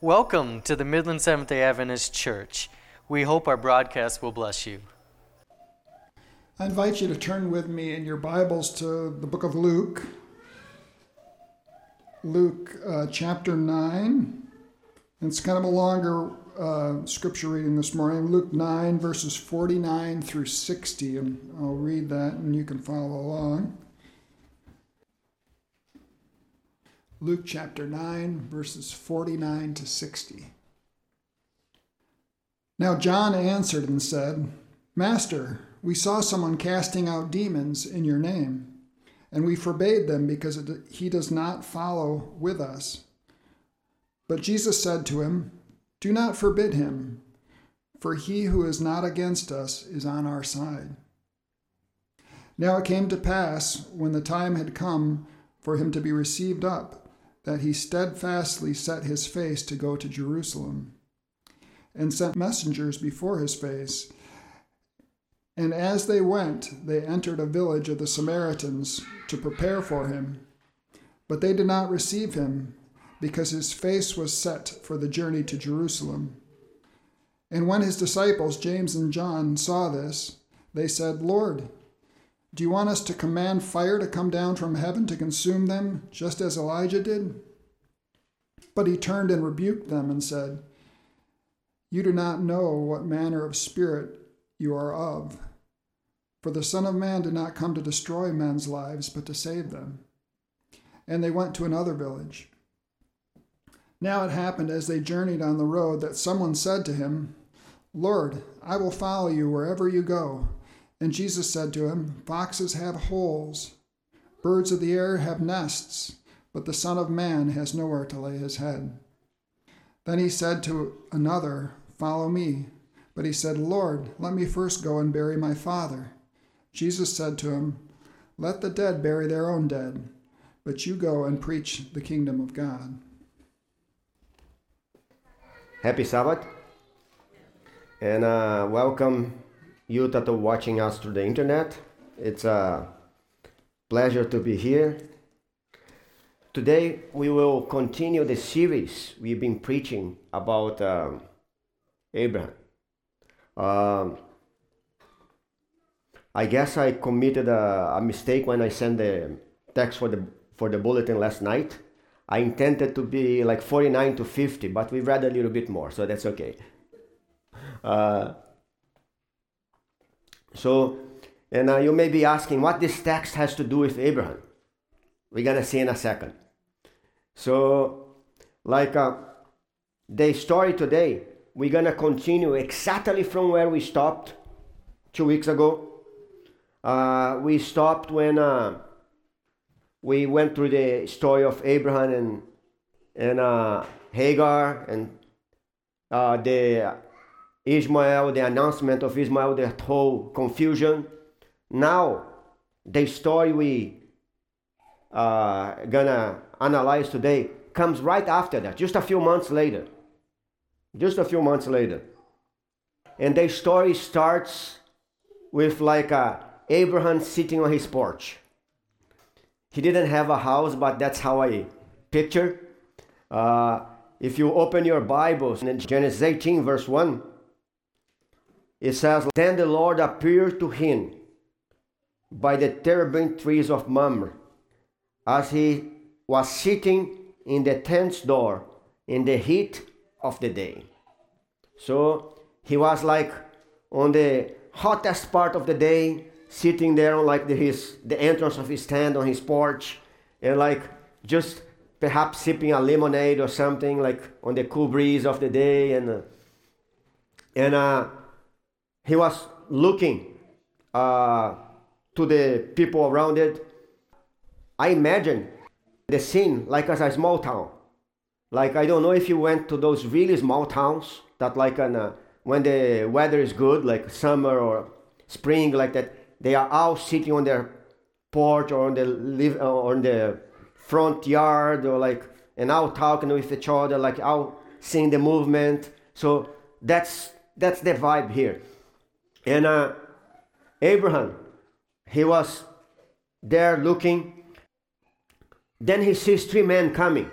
Welcome to the Midland Seventh day Adventist Church. We hope our broadcast will bless you. I invite you to turn with me in your Bibles to the book of Luke. Luke uh, chapter 9. It's kind of a longer uh, scripture reading this morning. Luke 9, verses 49 through 60. And I'll read that and you can follow along. Luke chapter 9, verses 49 to 60. Now John answered and said, Master, we saw someone casting out demons in your name, and we forbade them because he does not follow with us. But Jesus said to him, Do not forbid him, for he who is not against us is on our side. Now it came to pass, when the time had come for him to be received up, that he steadfastly set his face to go to Jerusalem, and sent messengers before his face. And as they went, they entered a village of the Samaritans to prepare for him. But they did not receive him, because his face was set for the journey to Jerusalem. And when his disciples, James and John, saw this, they said, Lord, do you want us to command fire to come down from heaven to consume them, just as Elijah did? But he turned and rebuked them and said, You do not know what manner of spirit you are of. For the Son of Man did not come to destroy men's lives, but to save them. And they went to another village. Now it happened as they journeyed on the road that someone said to him, Lord, I will follow you wherever you go. And Jesus said to him, Foxes have holes, birds of the air have nests, but the Son of Man has nowhere to lay his head. Then he said to another, Follow me. But he said, Lord, let me first go and bury my father. Jesus said to him, Let the dead bury their own dead, but you go and preach the kingdom of God. Happy Sabbath, and uh, welcome you that are watching us through the internet. It's a pleasure to be here. Today we will continue the series we've been preaching about um, Abraham. Um, I guess I committed a, a, mistake when I sent the text for the for the bulletin last night. I intended to be like 49 to 50, but we read a little bit more, so that's okay. Uh, so, and uh, you may be asking what this text has to do with Abraham. We're gonna see in a second. So, like uh, the story today, we're gonna continue exactly from where we stopped two weeks ago. Uh, we stopped when uh, we went through the story of Abraham and and uh, Hagar and uh, the Ishmael, the announcement of Ishmael, the whole confusion. Now, the story we uh, gonna analyze today comes right after that, just a few months later. Just a few months later. And the story starts with like uh, Abraham sitting on his porch. He didn't have a house, but that's how I picture. Uh, if you open your Bibles in Genesis 18, verse 1, it says, Then the Lord appeared to him by the terebinth trees of Mamre, as he was sitting in the tent's door in the heat of the day. So he was like on the hottest part of the day, sitting there on like the, his the entrance of his tent on his porch, and like just perhaps sipping a lemonade or something like on the cool breeze of the day, and uh, and uh, he was looking uh, to the people around it. I imagine the scene like as a small town. Like I don't know if you went to those really small towns that like an, uh, when the weather is good, like summer or spring, like that, they are all sitting on their porch or on the live or on the front yard or like and all talking with each other, like all seeing the movement. So that's that's the vibe here. And uh, Abraham, he was there looking. Then he sees three men coming.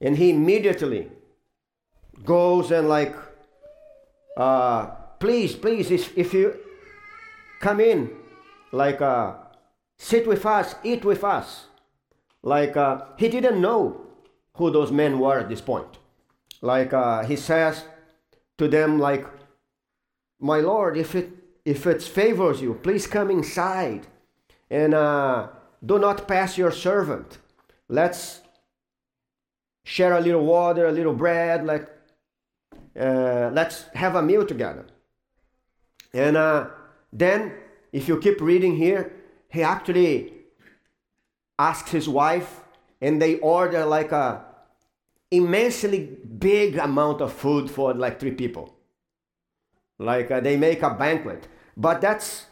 And he immediately goes and like, uh, please, please, if, if you come in, like, uh, sit with us, eat with us. Like, uh, he didn't know who those men were at this point. Like, uh, he says to them, like, my Lord, if it, if it favors you, please come inside and uh, do not pass your servant. Let's share a little water, a little bread, let, uh, let's have a meal together. And uh, then, if you keep reading here, he actually asks his wife, and they order like a immensely big amount of food for like three people. Like uh, they make a banquet. But that's,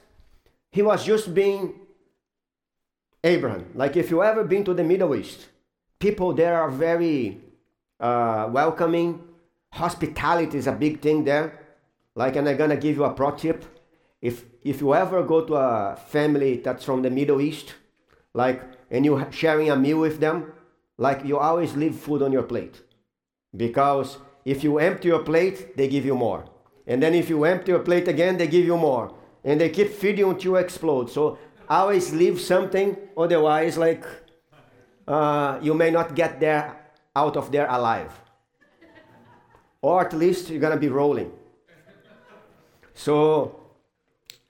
he was just being Abraham. Like if you ever been to the Middle East, people there are very uh, welcoming. Hospitality is a big thing there. Like, and I'm gonna give you a pro tip. If if you ever go to a family that's from the Middle East, like, and you sharing a meal with them, like you always leave food on your plate, because if you empty your plate, they give you more, and then if you empty your plate again, they give you more, and they keep feeding until you explode. So always leave something, otherwise, like, uh, you may not get there out of there alive, or at least you're gonna be rolling. So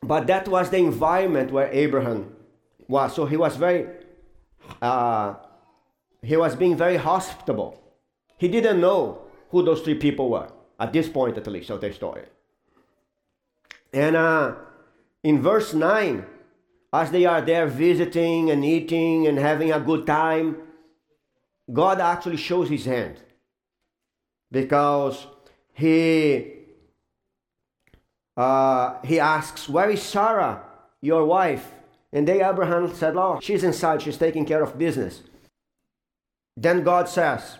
but that was the environment where Abraham was. So he was very, uh, he was being very hospitable. He didn't know who those three people were at this point, at least, of the story. And uh, in verse 9, as they are there visiting and eating and having a good time, God actually shows his hand because he uh, he asks, Where is Sarah, your wife? And they, Abraham said, Oh, she's inside, she's taking care of business. Then God says,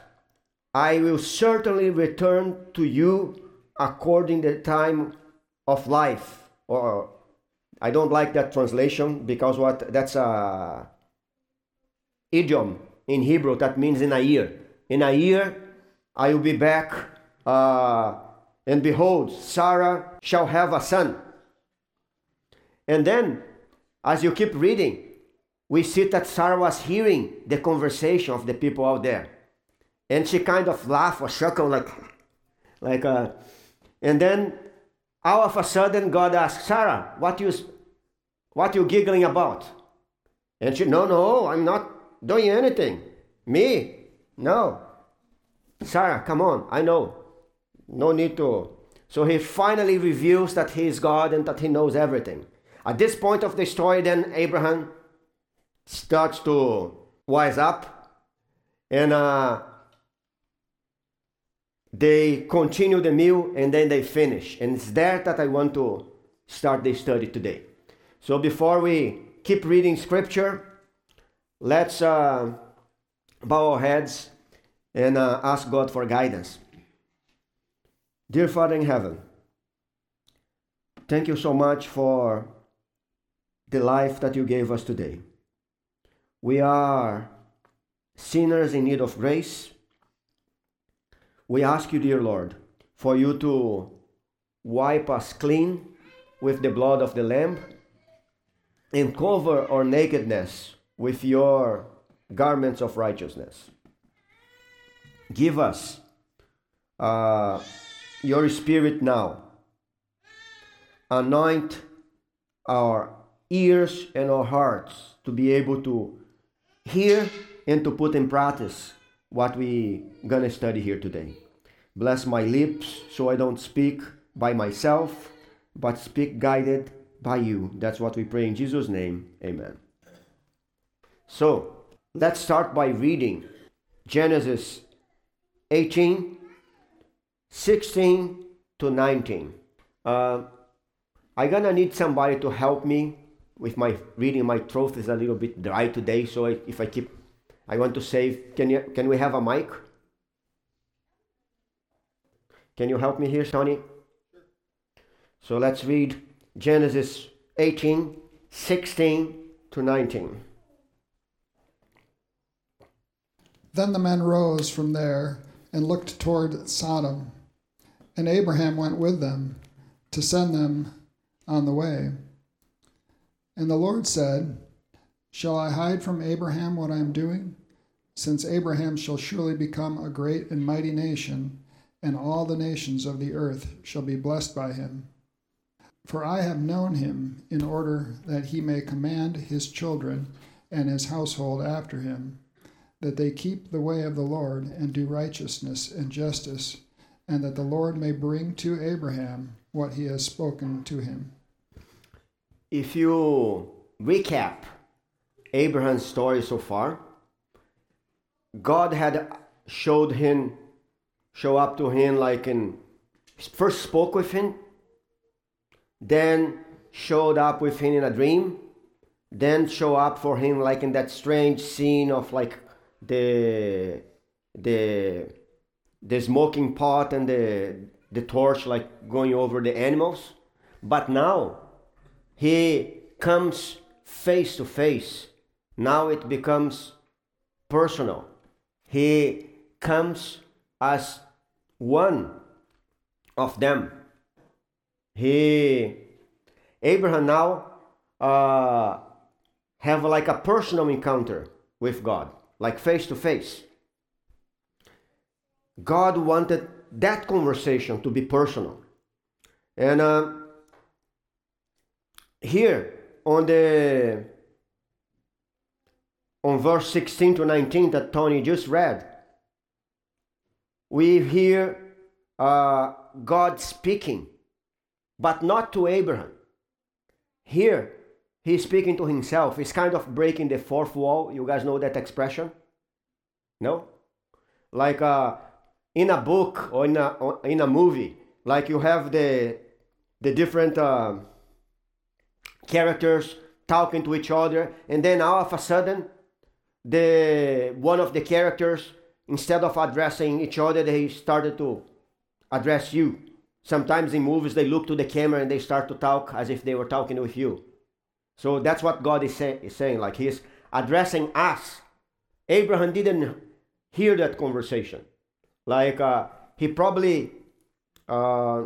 I will certainly return to you according the time of life. Or I don't like that translation because what that's a idiom in Hebrew that means in a year. In a year, I will be back. Uh, and behold, Sarah shall have a son. And then, as you keep reading, we see that Sarah was hearing the conversation of the people out there. And she kind of laughed or chuckled like, like uh, and then all of a sudden God asked, Sarah, what you, what you giggling about? And she, no, no, I'm not doing anything. Me? No. Sarah, come on, I know. No need to. So he finally reveals that he is God and that he knows everything. At this point of the story, then Abraham starts to wise up and uh, they continue the meal and then they finish. And it's there that I want to start the study today. So before we keep reading scripture, let's uh, bow our heads and uh, ask God for guidance. Dear Father in heaven, thank you so much for the life that you gave us today. We are sinners in need of grace. We ask you, dear Lord, for you to wipe us clean with the blood of the Lamb and cover our nakedness with your garments of righteousness. Give us uh, your spirit now. Anoint our ears and our hearts to be able to hear and to put in practice what we gonna study here today. Bless my lips so I don't speak by myself, but speak guided by you. That's what we pray in Jesus' name. Amen. So, let's start by reading Genesis 18 16 to 19. Uh, I'm gonna need somebody to help me with my reading. My throat is a little bit dry today, so I, if I keep, I want to save. Can you? Can we have a mic? Can you help me here, Sonny? So let's read Genesis 18, 16 to 19. Then the men rose from there and looked toward Sodom, and Abraham went with them to send them on the way. And the Lord said, Shall I hide from Abraham what I am doing? Since Abraham shall surely become a great and mighty nation, and all the nations of the earth shall be blessed by him. For I have known him in order that he may command his children and his household after him, that they keep the way of the Lord and do righteousness and justice, and that the Lord may bring to Abraham what he has spoken to him. If you recap Abraham's story so far, God had showed him, show up to him like in, first spoke with him, then showed up with him in a dream, then show up for him like in that strange scene of like the the the smoking pot and the the torch like going over the animals. But now he comes face to face now it becomes personal. He comes as one of them. He abraham now uh, have like a personal encounter with god like face to face. God wanted that conversation to be personal. And uh, here on the on verse 16 to 19 that tony just read. We hear uh, god speaking but not to abraham. Here he's speaking to himself. He's kind of breaking the fourth wall. You guys know that expression? No? Like uh, in a book or in a, or in a movie like you have the the different uh, characters talking to each other and then all of a sudden the one of the characters instead of addressing each other they started to address you. Sometimes in movies they look to the camera and they start to talk as if they were talking with you. So that's what god is, say, is saying like he's addressing us. Abraham didn't hear that conversation. Like uh, he probably uh,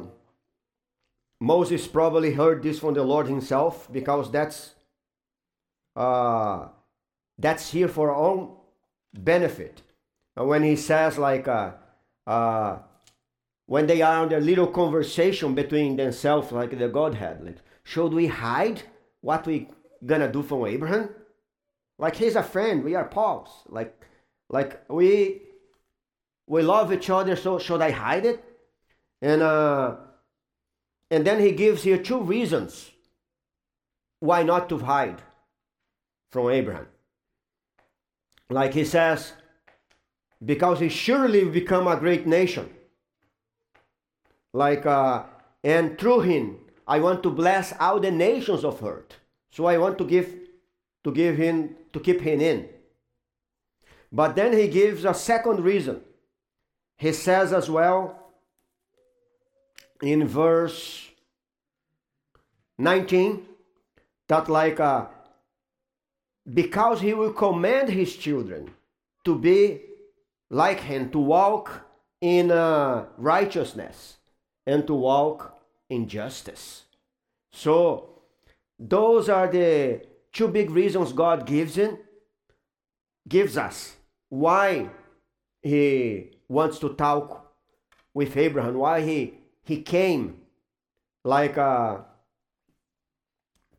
moses probably heard this from the lord himself because that's uh, that's here for our own benefit. And when he says like uh, uh, when they are on their little conversation between themselves like the godhead like should we hide what we gonna do from abraham? Like he's a friend we are pals. Like like we we love each other so should i hide it? And uh and then he gives here two reasons why not to hide from abraham like he says because he surely will become a great nation. Like uh and through him i want to bless all the nations of earth. So i want to give to give him to keep him in. But then he gives a second reason. He says as well in verse 19 that like uh, because he will command his children to be like him to walk in uh, righteousness and to walk in justice. So those are the two big reasons god gives in gives us why he wants to talk with abraham why he he came like uh,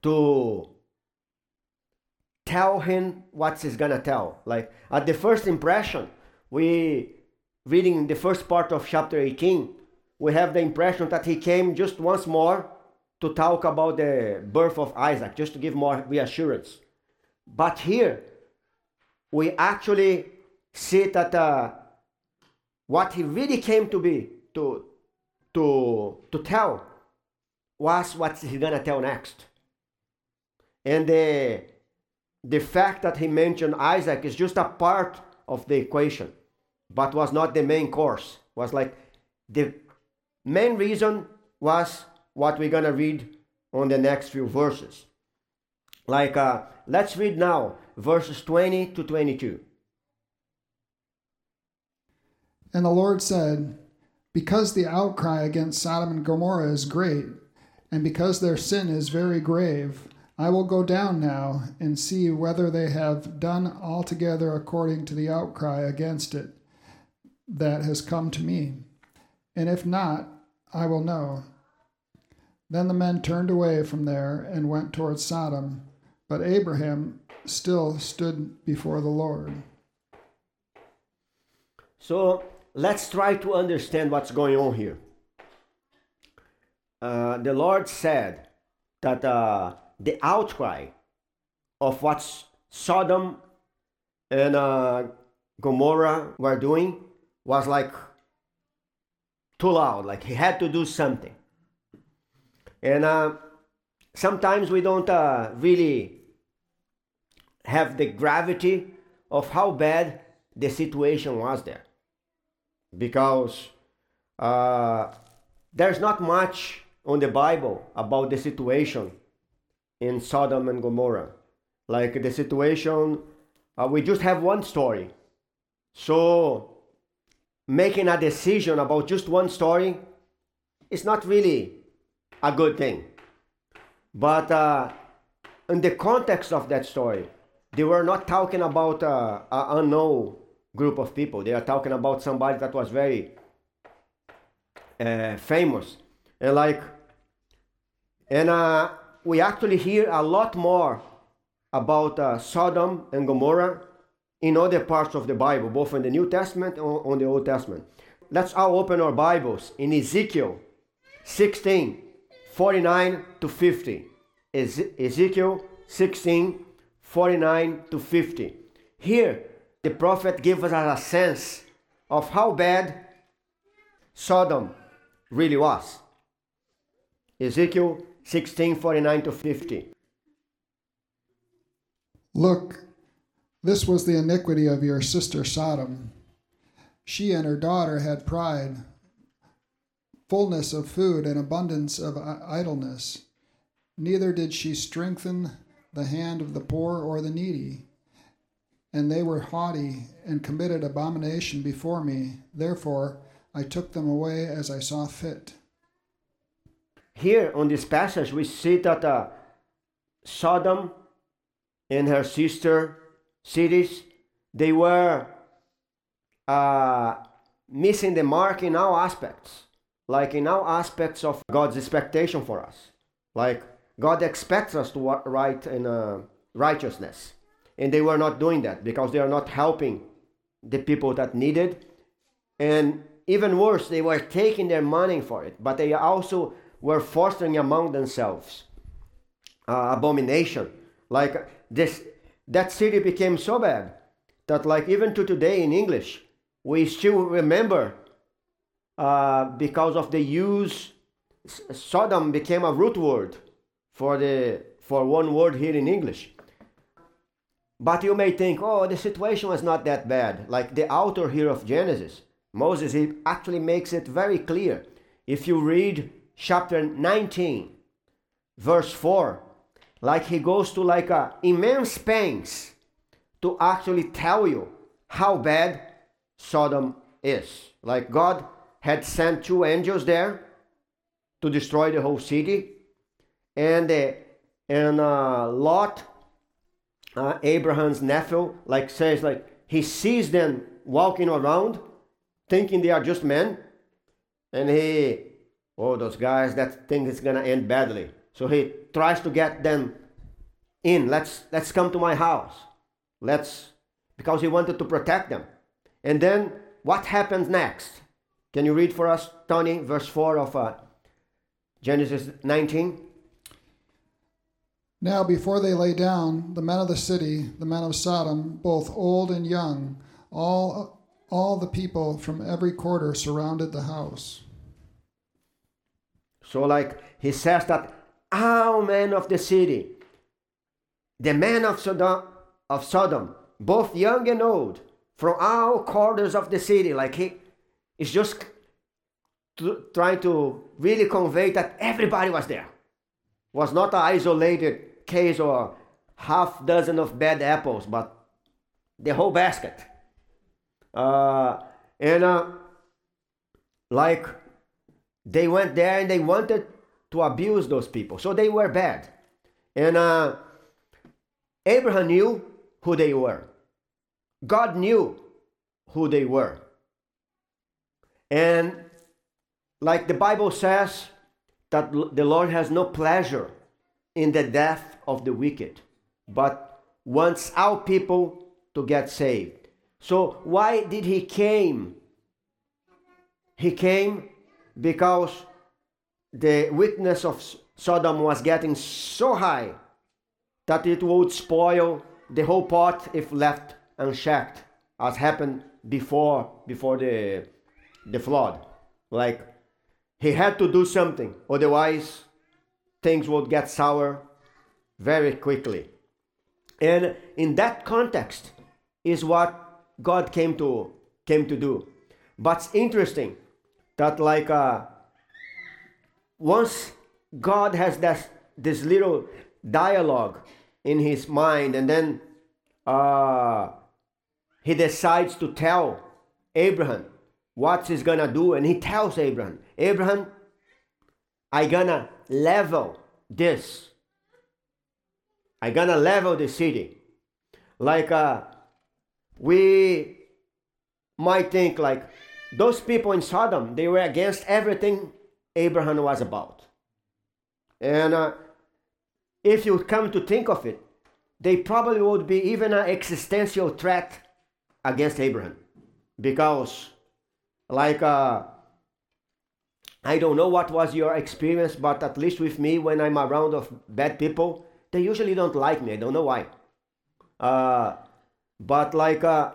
to tell him what he's gonna tell. Like at the first impression, we reading the first part of chapter 18, we have the impression that he came just once more to talk about the birth of Isaac, just to give more reassurance. But here, we actually see that uh, what he really came to be to to to tell was what he's gonna tell next. And the the fact that he mentioned Isaac is just a part of the equation, but was not the main course. Was like the main reason was what we're gonna read on the next few verses. Like uh, let's read now verses 20 to 22. And the Lord said, Because the outcry against Sodom and Gomorrah is great, and because their sin is very grave, I will go down now and see whether they have done altogether according to the outcry against it that has come to me. And if not, I will know. Then the men turned away from there and went towards Sodom, but Abraham still stood before the Lord. So let's try to understand what's going on here. Uh, the Lord said that uh, the outcry of what Sodom and uh, Gomorrah were doing was like too loud, like he had to do something. And uh, sometimes we don't uh, really have the gravity of how bad the situation was there. Because uh, there's not much on the Bible about the situation in Sodom and Gomorrah. Like the situation, uh, we just have one story. So making a decision about just one story is not really a good thing. But uh, in the context of that story, they were not talking about uh, an unknown group of people. They are talking about somebody that was very uh, famous. And like, and uh, we actually hear a lot more about uh, Sodom and Gomorrah in other parts of the Bible, both in the New Testament and on the Old Testament. Let's all open our Bibles in Ezekiel 16, 49 to 50. Ezekiel 16, 49 to 50. Here, the prophet gives us a sense of how bad Sodom really was. Ezekiel 16, 49 to 50. Look, this was the iniquity of your sister Sodom. She and her daughter had pride, fullness of food, and abundance of idleness. Neither did she strengthen the hand of the poor or the needy. And they were haughty and committed abomination before me. Therefore, I took them away as I saw fit. Here on this passage, we see that uh, Sodom and her sister cities, they were uh, missing the mark in all aspects, like in all aspects of God's expectation for us. Like God expects us to write in uh, righteousness, and they were not doing that because they are not helping the people that needed, and even worse, they were taking their money for it, but they are also were fostering among themselves uh, abomination. Like this that city became so bad that like even to today in english we still remember uh, because of the use sodom became a root word for the for one word here in english. But you may think oh the situation was not that bad. Like the author here of genesis moses he actually makes it very clear. If you read chapter 19 verse 4 like he goes to like a immense pains to actually tell you how bad Sodom is. Like God had sent two angels there to destroy the whole city, and uh, and uh, Lot, uh, Abraham's nephew, like says like he sees them walking around, thinking they are just men, and he, oh those guys, that thing is gonna end badly. So he tries to get them in. Let's let's come to my house. Let's because he wanted to protect them. And then what happens next? Can you read for us, Tony, verse 4 of uh, Genesis 19? Now, before they lay down, the men of the city, the men of Sodom, both old and young, all, all the people from every quarter surrounded the house. So, like he says that all men of the city, the men of Sodom, of Sodom, both young and old, from all quarters of the city, like he is just to, trying to really convey that everybody was there. Was not an isolated case or half dozen of bad apples, but the whole basket. Uh, and uh, like they went there and they wanted to abuse those people. So they were bad. And uh, Abraham knew who they were. God knew who they were. And like the Bible says, that the Lord has no pleasure in the death of the wicked, but wants our people to get saved. So why did he came? He came because the witness of Sodom was getting so high that it would spoil the whole pot if left unchecked, as happened before before the the flood. Like he had to do something, otherwise things would get sour very quickly. And in that context is what God came to came to do. But it's interesting that like uh, once God has this, this little dialogue in his mind and then uh, he decides to tell Abraham what he's gonna do and he tells Abraham, Abraham, I gonna level this. I gonna level the city. Like uh, we might think like those people in Sodom, they were against everything Abraham was about. And uh, if you come to think of it, they probably would be even an existential threat against Abraham. Because, like, uh, I don't know what was your experience, but at least with me, when I'm around of bad people, they usually don't like me. I don't know why. Uh, but like, uh,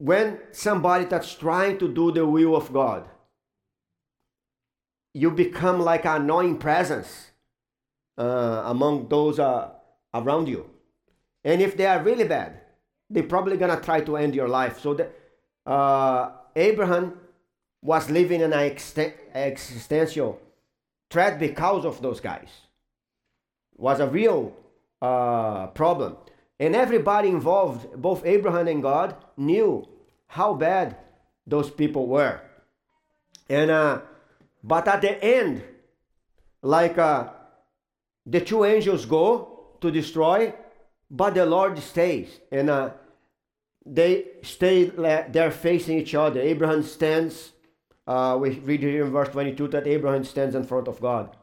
when somebody that's trying to do the will of God, you become like an annoying presence uh, among those uh, around you. And if they are really bad, they're probably gonna try to end your life. So that uh, Abraham was living in an existential threat because of those guys. Was a real uh, problem. And everybody involved, both Abraham and God, knew how bad those people were. And uh, but at the end, like uh, the two angels go to destroy, but the Lord stays, and uh, they stay there facing each other. Abraham stands. Uh, we read here in verse 22 that Abraham stands in front of God,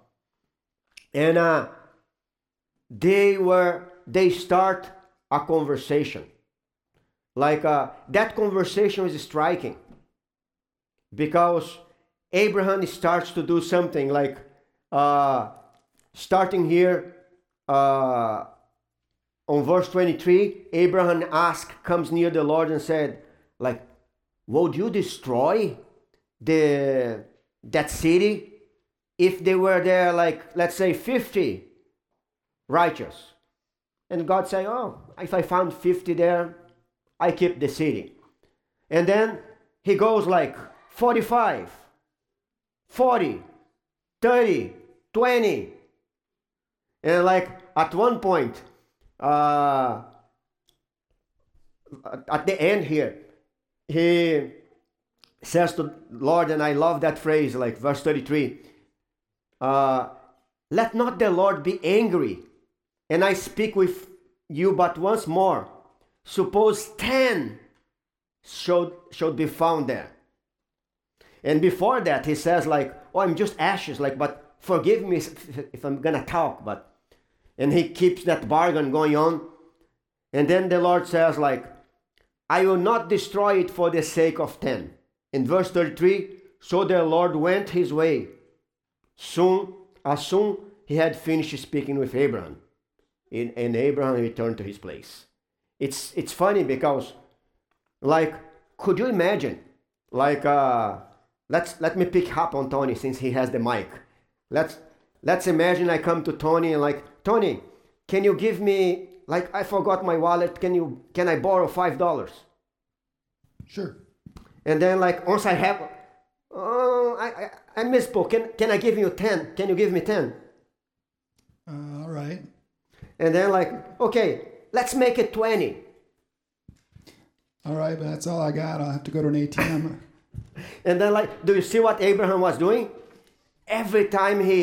and uh, they were they start a conversation. Like uh, that conversation is striking. Because Abraham starts to do something like uh, starting here uh, on verse 23 abraham asked comes near the lord and said like would you destroy the that city if they were there like let's say 50 righteous? And god said oh if i found 50 there i keep the city and then he goes like 45 40, 30, 20. And like at one point, uh, at the end here, he says to Lord, and I love that phrase, like verse 33 uh, Let not the Lord be angry, and I speak with you but once more. Suppose 10 should, should be found there. And before that, he says like, "Oh, I'm just ashes." Like, but forgive me if I'm gonna talk. But and he keeps that bargain going on. And then the Lord says like, "I will not destroy it for the sake of ten." In verse 33, so the Lord went his way. Soon, as soon he had finished speaking with Abraham, and Abraham returned to his place. It's it's funny because, like, could you imagine, like, uh, let's let me pick up on Tony since he has the mic. Let's let's imagine I come to Tony and like Tony, can you give me like I forgot my wallet? Can you can I borrow five dollars? Sure. And then like once I have, oh I I, I misspoke. Can can I give you ten? Can you give me ten? Uh, all right. And then like okay, let's make it twenty. All right, but that's all I got. I'll have to go to an ATM. and then, like, do you see what Abraham was doing? Every time he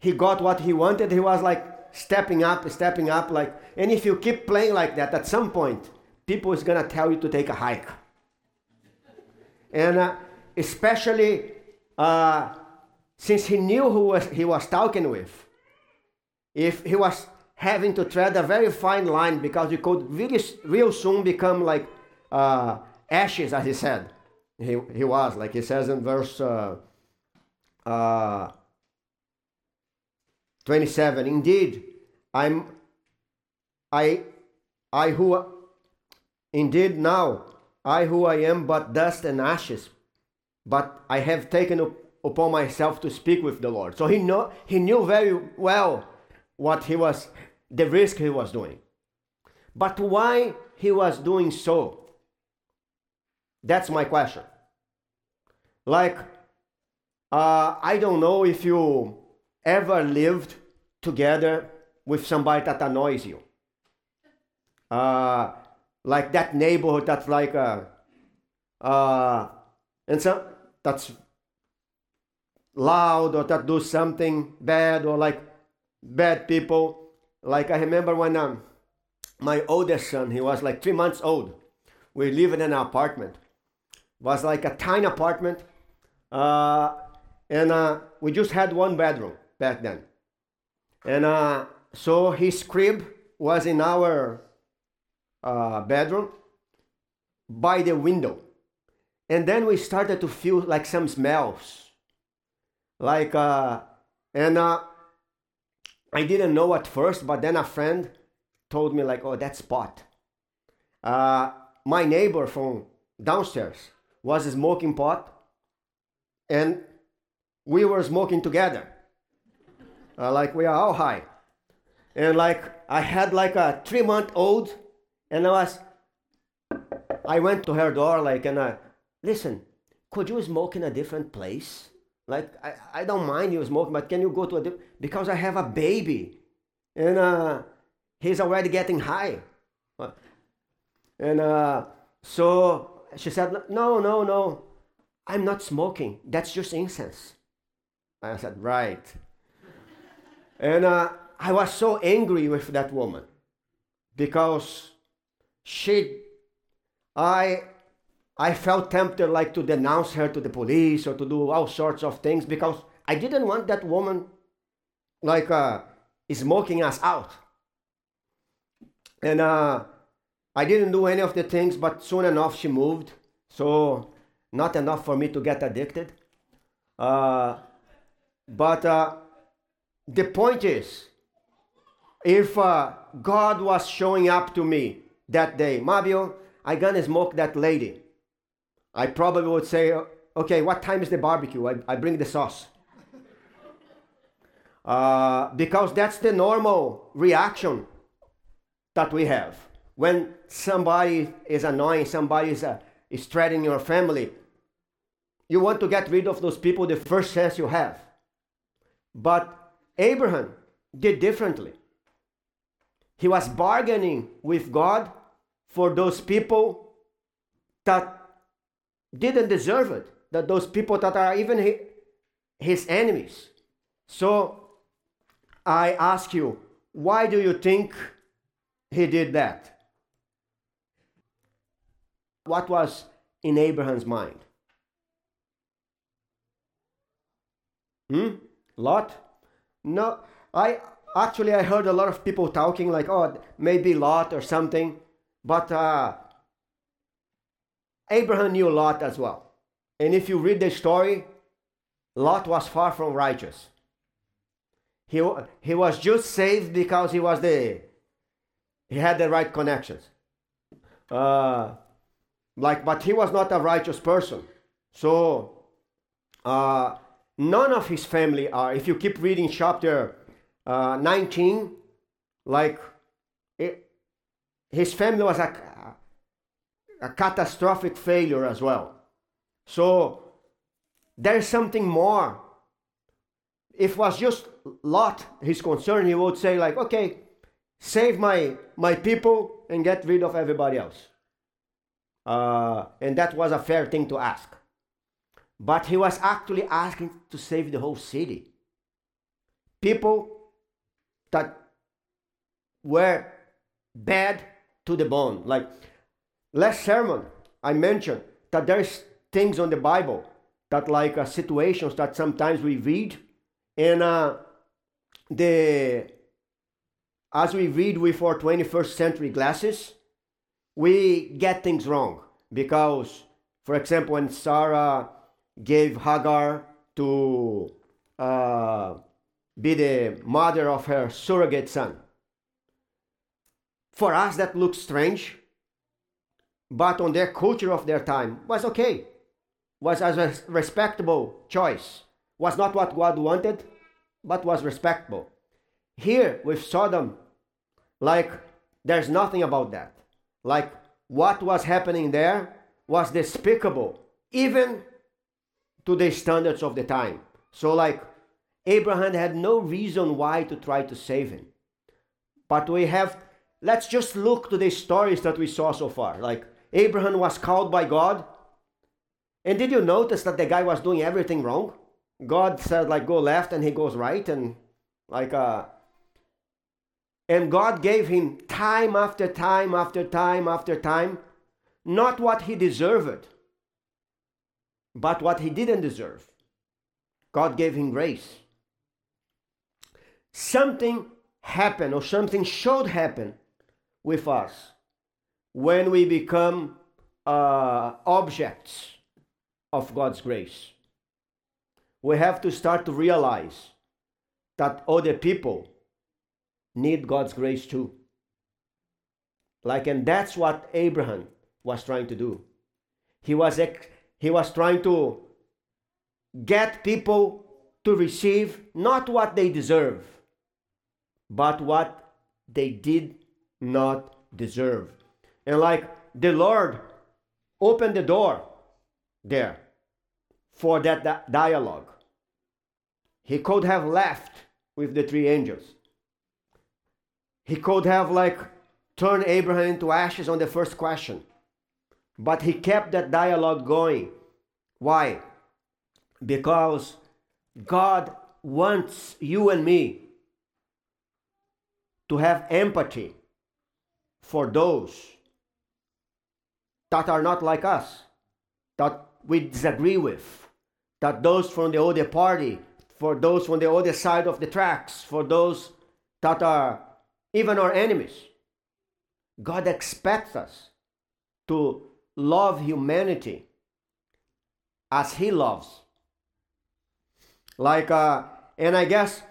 he got what he wanted, he was like stepping up, stepping up, like. And if you keep playing like that, at some point, people is gonna tell you to take a hike. And uh, especially uh, since he knew who was, he was talking with, if he was having to tread a very fine line because he could really, real soon become like uh, ashes, as he said. He, he was, like he says in verse uh, uh, 27. Indeed, I'm, I, I who, indeed now, I who I am but dust and ashes, but I have taken up upon myself to speak with the Lord. So he know he knew very well what he was the risk he was doing. But why he was doing so? That's my question. Like, uh, I don't know if you ever lived together with somebody that annoys you. Uh, like that neighborhood that's like a, uh, and some that's loud or that do something bad or like bad people. Like I remember when um, my oldest son, he was like three months old. We lived in an apartment. It was like a tiny apartment, uh, and uh, we just had one bedroom back then. And uh, so his crib was in our uh, bedroom by the window. And then we started to feel like some smells. Like, uh, and uh, I didn't know at first, but then a friend told me, like, oh, that's pot. Uh, my neighbor from downstairs was smoking pot, and we were smoking together. Uh, like, we are all high. And like, I had like a three month old and I was, I went to her door, like, and I, listen, could you smoke in a different place? Like, I, I don't mind you smoking, but can you go to a different, because I have a baby. And uh, he's already getting high. And uh, so she said, no, no, no, I'm not smoking. That's just incense. I said, right. and uh, I was so angry with that woman because she i i felt tempted like to denounce her to the police or to do all sorts of things because i didn't want that woman like uh smoking us out. And uh i didn't do any of the things but soon enough she moved. So not enough for me to get addicted. Uh but uh the point is if uh, god was showing up to me that day, Mabio, I gonna smoke that lady. I probably would say, okay, what time is the barbecue? I, I bring the sauce. Uh, because that's the normal reaction that we have. When somebody is annoying, somebody is, uh, is threatening your family, you want to get rid of those people the first chance you have. But Abraham did differently. He was bargaining with God for those people that didn't deserve it, that those people that are even his enemies. So I ask you, why do you think he did that? What was in Abraham's mind? Hmm? Lot? No, I actually I heard a lot of people talking like, oh, maybe Lot or something. But uh, Abraham knew Lot as well. And if you read the story, Lot was far from righteous. He, he was just saved because he was the he had the right connections. Uh, like, but he was not a righteous person. So uh, none of his family are. If you keep reading chapter uh, 19, like it, his family was a, a catastrophic failure as well. So there's something more. If it was just Lot his concern, he would say like, okay, save my my people and get rid of everybody else. Uh, and that was a fair thing to ask. but he was actually asking to save the whole city. People that were bad to the bone. Like last sermon, I mentioned that there's things on the Bible that like uh, situations that sometimes we read and uh, the as we read with our 21st century glasses we get things wrong because for example when sarah gave hagar to uh, be the mother of her surrogate son for us that looks strange but on their culture of their time was okay was as a respectable choice was not what god wanted but was respectable. Here with sodom like there's nothing about that. Like what was happening there was despicable even to the standards of the time. So like abraham had no reason why to try to save him. But we have let's just look to the stories that we saw so far. Like abraham was called by god and did you notice that the guy was doing everything wrong? God said like go left and he goes right and like uh and God gave him time after time after time after time not what he deserved but what he didn't deserve. God gave him grace. Something happened or something should happen with us when we become uh, objects of God's grace. We have to start to realize that other people need God's grace too. Like, and that's what Abraham was trying to do. He was, he was trying to get people to receive not what they deserve, but what they did not deserve. And like the Lord opened the door there for that dialogue. He could have left with the three angels. He could have like turned Abraham into ashes on the first question. But he kept that dialogue going. Why? Because God wants you and me to have empathy for those that are not like us, that we disagree with, that those from the other party, for those from the other side of the tracks, for those that are even our enemies. God expects us to love humanity as He loves. Like, uh, and I guess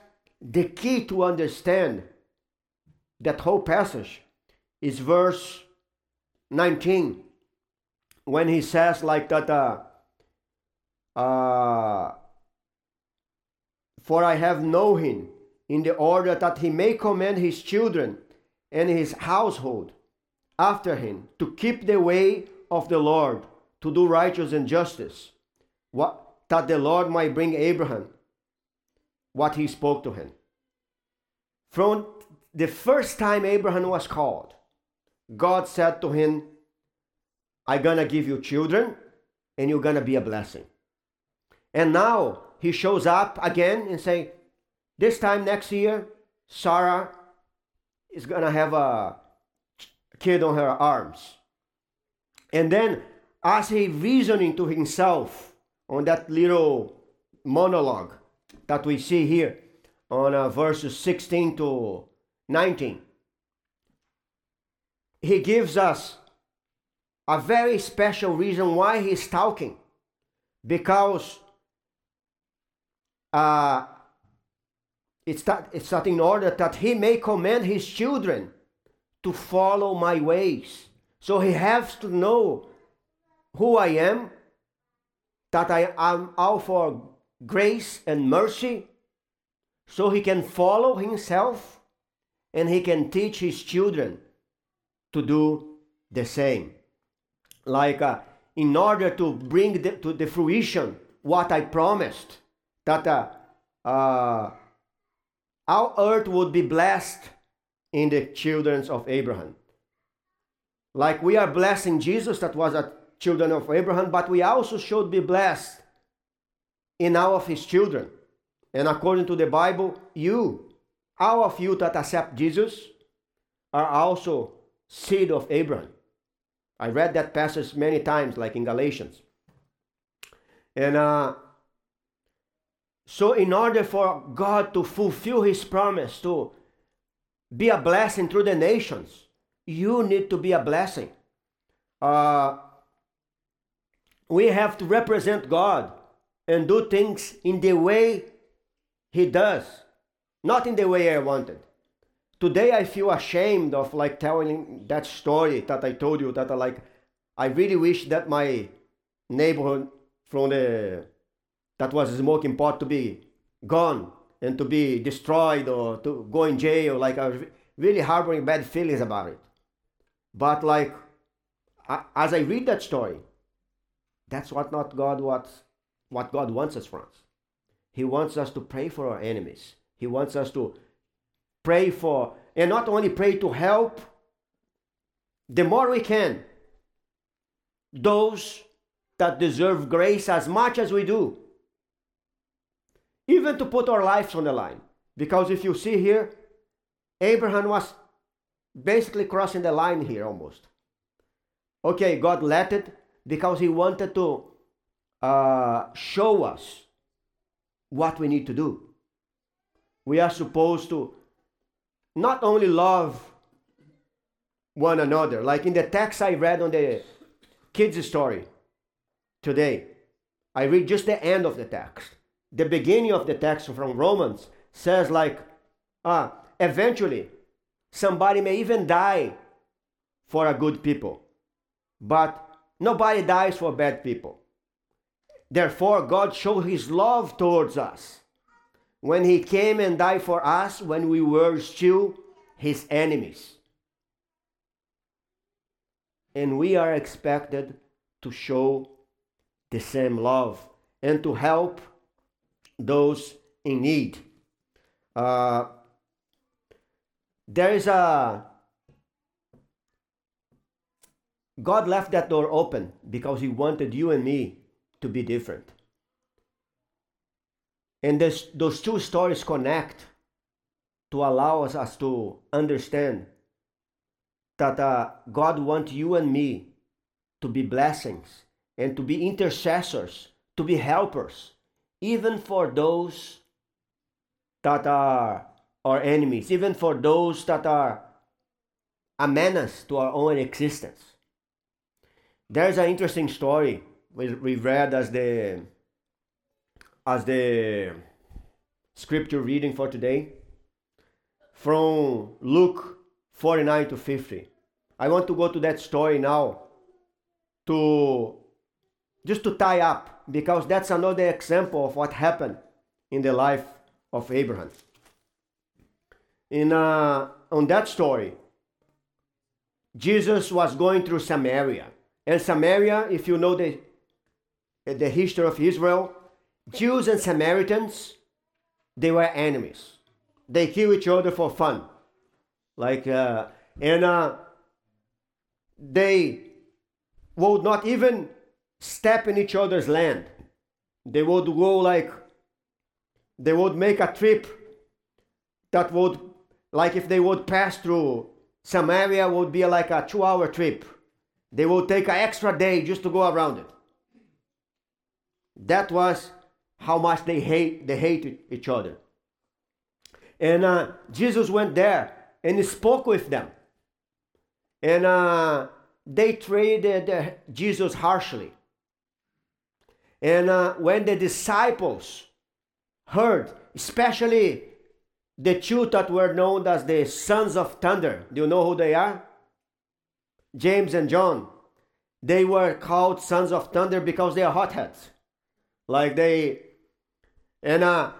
the key to understand that whole passage is verse 19 when he says like that uh, uh, for I have known him in the order that he may command his children and his household after him to keep the way of the Lord, to do righteous and justice, what, that the Lord might bring Abraham what he spoke to him. From the first time Abraham was called, God said to him, I'm gonna give you children and you're gonna be a blessing. And now he shows up again and say, this time next year, Sarah is gonna have a kid on her arms. And then as he reasoning to himself on that little monologue that we see here on uh, verses 16 to 19, he gives us a very special reason why he's talking. Because uh, it's, that, it's that in order that he may command his children to follow my ways. So he has to know who I am, that I am all for grace and mercy, so he can follow himself and he can teach his children to do the same like uh, in order to bring the, to the fruition what I promised, that uh, uh, our earth would be blessed in the children of Abraham. Like we are blessing Jesus, that was a children of Abraham, but we also should be blessed in all of his children. And according to the Bible, you, all of you that accept Jesus, are also seed of Abraham. I read that passage many times, like in Galatians. And uh, so, in order for God to fulfill His promise to be a blessing through the nations, you need to be a blessing. Uh, we have to represent God and do things in the way He does, not in the way I wanted. Today I feel ashamed of like telling that story that I told you that I like I really wish that my neighborhood from the that was smoking pot to be gone and to be destroyed or to go in jail like I was really harboring bad feelings about it. But like as I read that story, that's what not God what what God wants us from. He wants us to pray for our enemies. He wants us to pray for, and not only pray to help, the more we can, those that deserve grace as much as we do. Even to put our lives on the line. Because if you see here, Abraham was basically crossing the line here almost. Okay, God let it because He wanted to uh, show us what we need to do. We are supposed to not only love one another, like in the text I read on the kids' story today. I read just the end of the text. The beginning of the text from Romans says, like, ah, eventually somebody may even die for a good people, but nobody dies for bad people. Therefore, God showed his love towards us when he came and died for us when we were still his enemies. And we are expected to show the same love and to help those in need. Uh, there is a God left that door open because He wanted you and me to be different. And this, those two stories connect to allow us, us to understand that uh, God wants you and me to be blessings and to be intercessors, to be helpers, even for those that are our enemies, even for those that are a menace to our own existence. There's an interesting story we, we read as the as the scripture reading for today from Luke 49 to 50. I want to go to that story now to just to tie up because that's another example of what happened in the life of Abraham. In uh, on that story, Jesus was going through Samaria. And Samaria, if you know the the history of Israel, Jews and Samaritans, they were enemies. They kill each other for fun. Like, uh, and uh, they would not even step in each other's land. They would go like, they would make a trip that would, like if they would pass through Samaria, would be like a two hour trip. They would take an extra day just to go around it. That was how much they hate they hated each other. And uh, Jesus went there and he spoke with them. And uh, they treated uh, Jesus harshly. And uh, when the disciples heard, especially the two that were known as the sons of thunder, do you know who they are? James and John. They were called sons of thunder because they are hotheads. Like they, and uh,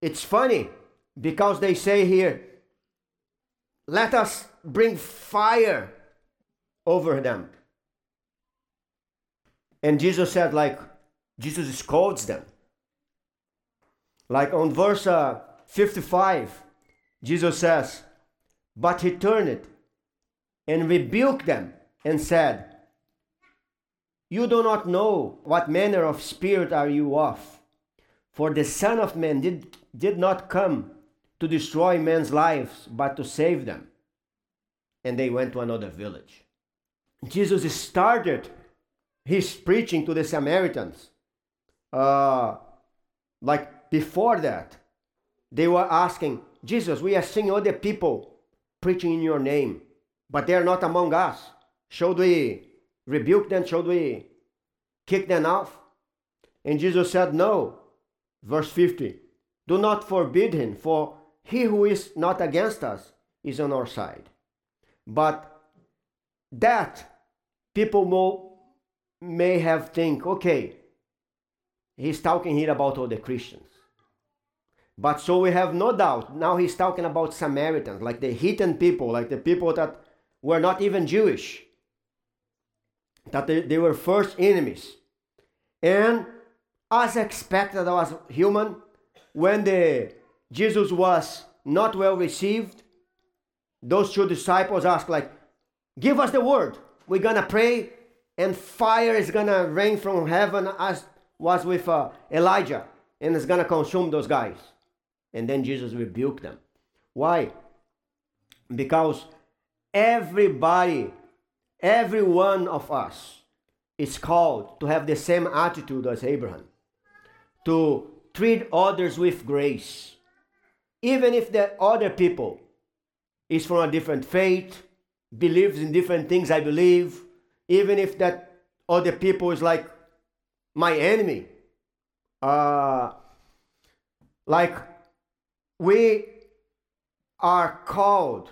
it's funny because they say here, let us bring fire over them. And Jesus said, like, Jesus scolds them. Like on verse uh, 55, Jesus says, But he turned and rebuked them and said, you do not know what manner of spirit are you of, For the Son of Man did, did not come to destroy men's lives, but to save them. And they went to another village. Jesus started his preaching to the Samaritans. Uh, like before that, they were asking, Jesus, we are seeing other people preaching in your name, but they are not among us. Should we rebuke them? Should we kick them off? And Jesus said, No. Verse 50 Do not forbid him, for he who is not against us is on our side. But that people may have think, okay, he's talking here about all the Christians. But so we have no doubt, now he's talking about Samaritans, like the heathen people, like the people that were not even Jewish, that they, they were first enemies. And as expected as human, when the Jesus was not well received, those two disciples asked, like, give us the word. We're gonna pray, and fire is gonna rain from heaven as was with uh, Elijah, and it's gonna consume those guys. And then Jesus rebuked them. Why? Because everybody, every one of us is called to have the same attitude as Abraham, to treat others with grace, even if the other people is from a different faith, believes in different things I believe, even if that other people is like my enemy. Uh, like we are called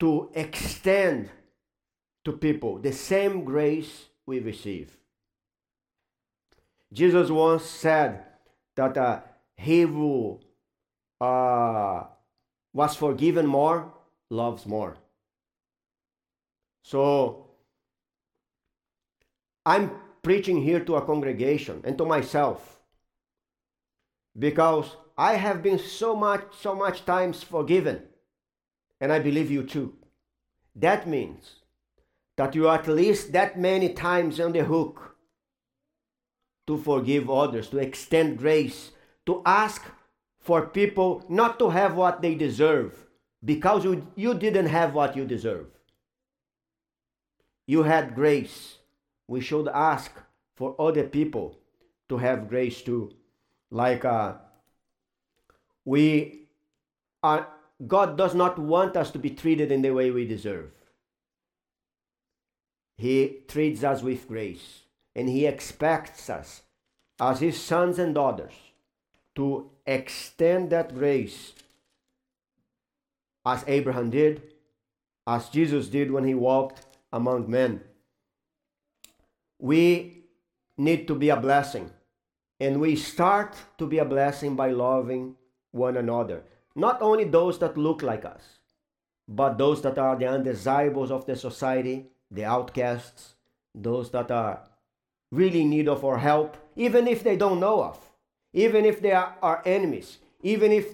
to extend to people the same grace we receive. Jesus once said that uh, he who uh, was forgiven more loves more. So I'm preaching here to a congregation and to myself because I have been so much, so much times forgiven, and I believe you too. That means that you are at least that many times on the hook to forgive others, to extend grace, to ask for people not to have what they deserve because you, you didn't have what you deserve. You had grace. We should ask for other people to have grace too. Like uh, we are, God does not want us to be treated in the way we deserve. He treats us with grace and He expects us as His sons and daughters to extend that grace as Abraham did, as Jesus did when He walked among men. We need to be a blessing. And we start to be a blessing by loving one another. Not only those that look like us, but those that are the undesirables of the society, the outcasts, those that are really need of our help, even if they don't know of, even if they are our enemies, even if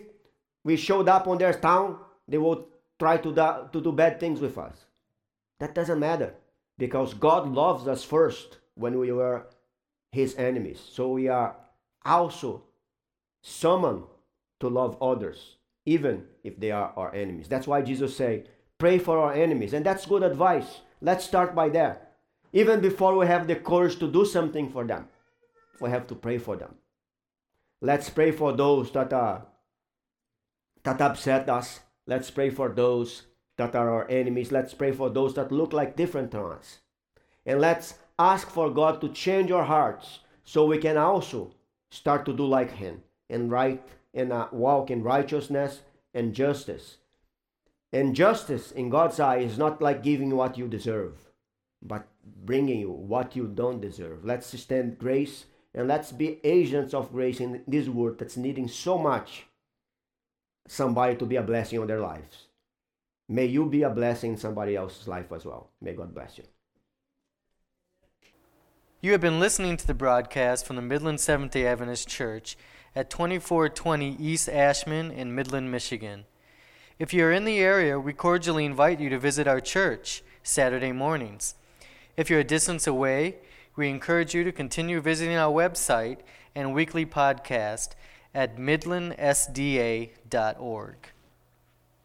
we showed up on their town, they will try to do, to do bad things with us. That doesn't matter because God loves us first when we were his enemies. So we are also summoned to love others, even if they are our enemies. That's why Jesus say, pray for our enemies. And that's good advice. Let's start by that. Even before we have the courage to do something for them, we have to pray for them. Let's pray for those that are that upset us. Let's pray for those that are our enemies. Let's pray for those that look like different to us. And let's ask for God to change our hearts so we can also start to do like Him and right and uh, walk in righteousness and justice. And justice in God's eye is not like giving what you deserve, but bringing you what you don't deserve. Let's extend grace and let's be agents of grace in this world that's needing so much somebody to be a blessing on their lives. May you be a blessing in somebody else's life as well. May God bless you. You have been listening to the broadcast from the Midland Seventh day Adventist Church at 2420 East Ashman in Midland, Michigan. If you are in the area, we cordially invite you to visit our church Saturday mornings. If you're a distance away, we encourage you to continue visiting our website and weekly podcast at midlandsda.org.